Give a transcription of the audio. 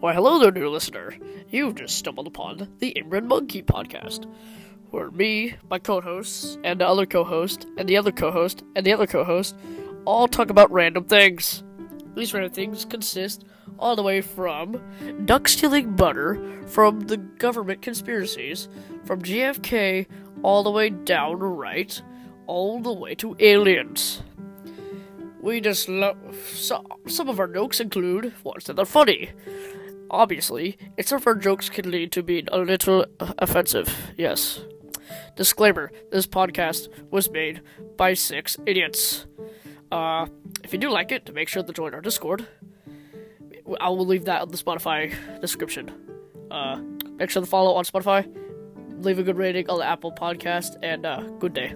Why, hello there, new listener. You've just stumbled upon the Inbred Monkey podcast, where me, my co hosts, and the other co host, and the other co host, and the other co host all talk about random things. These random things consist all the way from duck stealing butter, from the government conspiracies, from JFK, all the way down right, all the way to aliens. We just love. So, some of our jokes include ones that are funny. Obviously, of our jokes can lead to being a little offensive. Yes. Disclaimer: This podcast was made by six idiots. Uh, if you do like it, make sure to join our Discord. I will leave that on the Spotify description. Uh, make sure to follow on Spotify, leave a good rating on the Apple Podcast, and uh, good day.